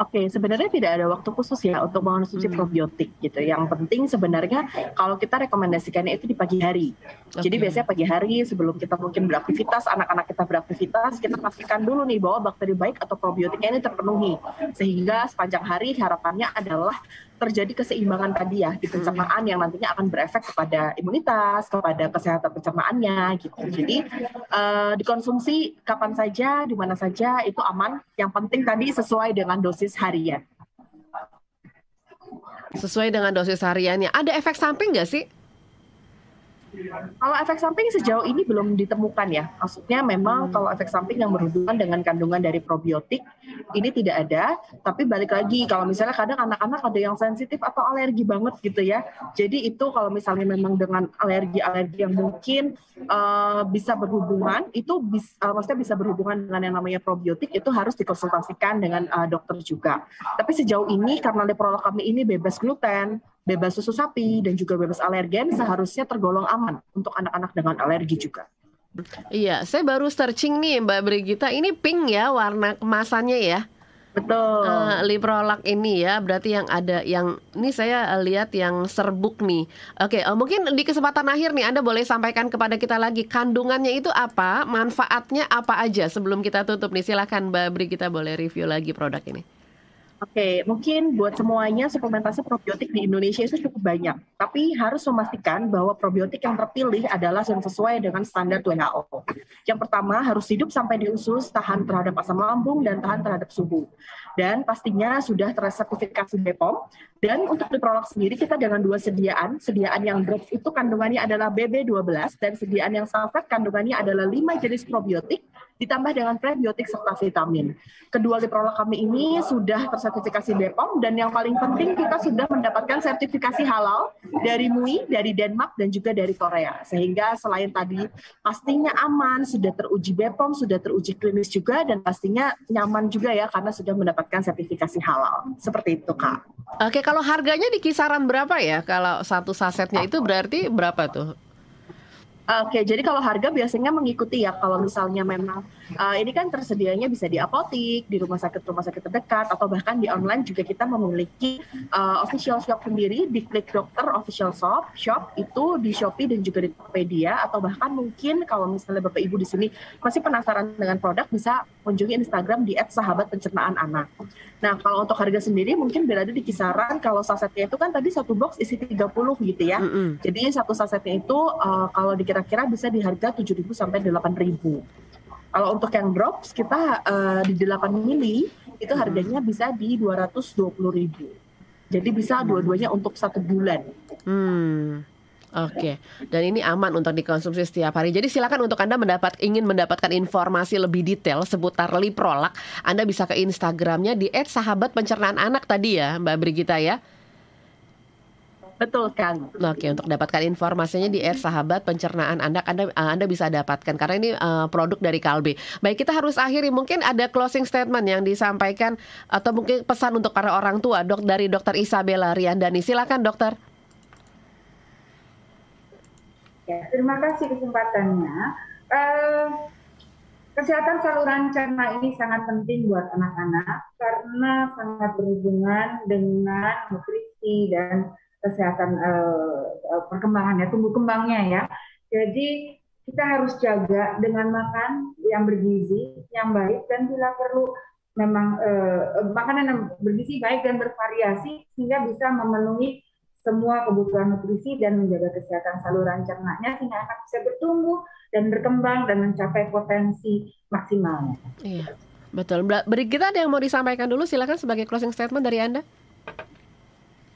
Oke, sebenarnya tidak ada waktu khusus ya untuk mengonsumsi hmm. probiotik gitu. Yang penting sebenarnya kalau kita rekomendasikannya itu di pagi hari. Okay. Jadi biasanya pagi hari sebelum kita mungkin beraktivitas, anak-anak kita beraktivitas, kita pastikan dulu nih bahwa bakteri baik atau probiotiknya ini terpenuhi. Sehingga sepanjang hari harapannya adalah terjadi keseimbangan tadi ya di pencernaan yang nantinya akan berefek kepada imunitas, kepada kesehatan pencernaannya gitu. Jadi uh, dikonsumsi kapan saja, di mana saja itu aman. Yang penting tadi sesuai dengan dosis harian. Sesuai dengan dosis hariannya. Ada efek samping nggak sih? Kalau efek samping sejauh ini belum ditemukan ya. Maksudnya memang hmm. kalau efek samping yang berhubungan dengan kandungan dari probiotik ini tidak ada. Tapi balik lagi kalau misalnya kadang anak-anak ada yang sensitif atau alergi banget gitu ya. Jadi itu kalau misalnya memang dengan alergi-alergi yang mungkin uh, bisa berhubungan, itu bisa, uh, maksudnya bisa berhubungan dengan yang namanya probiotik itu harus dikonsultasikan dengan uh, dokter juga. Tapi sejauh ini karena leprolog kami ini bebas gluten, bebas susu sapi dan juga bebas alergen seharusnya tergolong aman untuk anak-anak dengan alergi juga. Iya, saya baru searching nih Mbak Brigita, ini pink ya warna kemasannya ya. Betul. Uh, Liprolak ini ya, berarti yang ada yang ini saya lihat yang serbuk nih. Oke, uh, mungkin di kesempatan akhir nih Anda boleh sampaikan kepada kita lagi kandungannya itu apa, manfaatnya apa aja sebelum kita tutup nih. Silahkan Mbak Brigita boleh review lagi produk ini. Oke, mungkin buat semuanya suplementasi probiotik di Indonesia itu cukup banyak. Tapi harus memastikan bahwa probiotik yang terpilih adalah yang sesuai dengan standar WHO. Yang pertama harus hidup sampai di usus, tahan terhadap asam lambung, dan tahan terhadap suhu. Dan pastinya sudah tersertifikasi BPOM. Dan untuk di sendiri kita dengan dua sediaan. Sediaan yang drops itu kandungannya adalah BB12 dan sediaan yang sulfat kandungannya adalah 5 jenis probiotik ditambah dengan prebiotik serta vitamin. Kedua produk kami ini sudah tersertifikasi BPOM dan yang paling penting kita sudah mendapatkan sertifikasi halal dari MUI, dari Denmark dan juga dari Korea. Sehingga selain tadi pastinya aman, sudah teruji BPOM, sudah teruji klinis juga dan pastinya nyaman juga ya karena sudah mendapatkan sertifikasi halal. Seperti itu, Kak. Oke, kalau harganya di kisaran berapa ya? Kalau satu sasetnya itu berarti berapa tuh? Oke, jadi kalau harga biasanya mengikuti ya. Kalau misalnya memang uh, ini kan tersedianya bisa di apotik, di rumah sakit rumah sakit terdekat, atau bahkan di online juga kita memiliki uh, official shop sendiri di Klik Dokter official shop. Shop itu di Shopee dan juga di Tokopedia, atau bahkan mungkin kalau misalnya bapak ibu di sini masih penasaran dengan produk, bisa kunjungi Instagram di @sahabat pencernaan anak. Nah, kalau untuk harga sendiri mungkin berada di kisaran kalau sasetnya itu kan tadi satu box isi 30 gitu ya. Mm -hmm. Jadi satu sasetnya itu uh, kalau dikira kira-kira bisa di harga 7.000 sampai 8.000. Kalau untuk yang drops kita uh, di 8 mili itu harganya bisa di 220.000. Jadi bisa dua-duanya untuk satu bulan. Hmm. Oke, okay. dan ini aman untuk dikonsumsi setiap hari. Jadi silakan untuk Anda mendapat ingin mendapatkan informasi lebih detail seputar Liprolak, Anda bisa ke Instagramnya di @sahabat_pencernaan anak tadi ya, Mbak Brigita ya. Betul kan. Oke, untuk dapatkan informasinya di Air Sahabat Pencernaan Anda Anda eh, Anda bisa dapatkan karena ini uh, produk dari Kalbe. Baik, kita harus akhiri mungkin ada closing statement yang disampaikan atau mungkin pesan untuk para orang tua dok dari Dokter Isabella Riandani. Silakan, Dokter. Ya, terima kasih kesempatannya. Uh, kesehatan saluran cerna ini sangat penting buat anak-anak karena sangat berhubungan dengan nutrisi dan kesehatan uh, perkembangannya, tumbuh kembangnya ya. Jadi kita harus jaga dengan makan yang bergizi, yang baik dan bila perlu memang uh, makanan yang bergizi baik dan bervariasi sehingga bisa memenuhi semua kebutuhan nutrisi dan menjaga kesehatan saluran cernanya sehingga anak bisa bertumbuh dan berkembang dan mencapai potensi maksimalnya. Iya, betul. Beri kita ada yang mau disampaikan dulu, silakan sebagai closing statement dari Anda.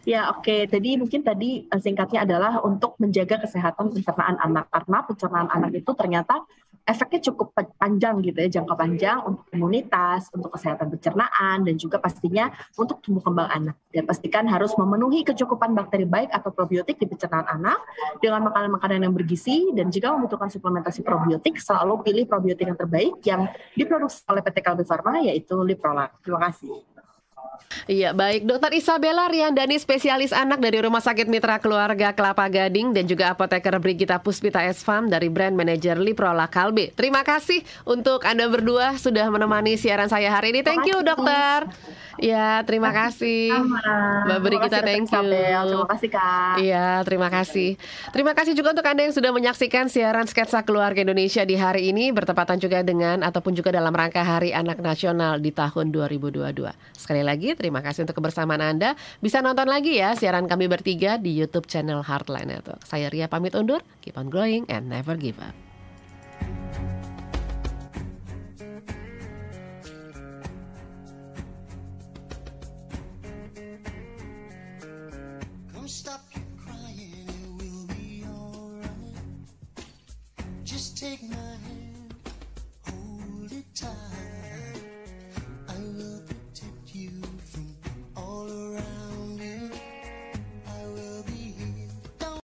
Ya, oke. Okay. Jadi mungkin tadi eh, singkatnya adalah untuk menjaga kesehatan pencernaan anak karena pencernaan anak itu ternyata efeknya cukup panjang gitu ya, jangka panjang untuk imunitas, untuk kesehatan pencernaan dan juga pastinya untuk tumbuh kembang anak. Dan pastikan harus memenuhi kecukupan bakteri baik atau probiotik di pencernaan anak dengan makanan-makanan yang bergizi dan jika membutuhkan suplementasi probiotik selalu pilih probiotik yang terbaik yang diproduksi oleh PT Kalbe Farma yaitu Liprolak. Terima kasih. Iya, baik. Dokter Isabella Riandani, spesialis anak dari Rumah Sakit Mitra Keluarga Kelapa Gading dan juga apoteker Brigita Puspita Esfam dari brand manager Liprola Kalbe. Terima kasih untuk Anda berdua sudah menemani siaran saya hari ini. Thank you, dokter. Ya, terima kasih. Mbak Brigita, thank you. Terima kasih, Kak. Iya, terima kasih. Terima kasih juga untuk Anda yang sudah menyaksikan siaran Sketsa Keluarga Indonesia di hari ini bertepatan juga dengan ataupun juga dalam rangka Hari Anak Nasional di tahun 2022. Sekali lagi terima kasih untuk kebersamaan Anda. Bisa nonton lagi ya siaran kami bertiga di YouTube channel Heartline Network. Saya Ria pamit undur. Keep on growing and never give up. signal.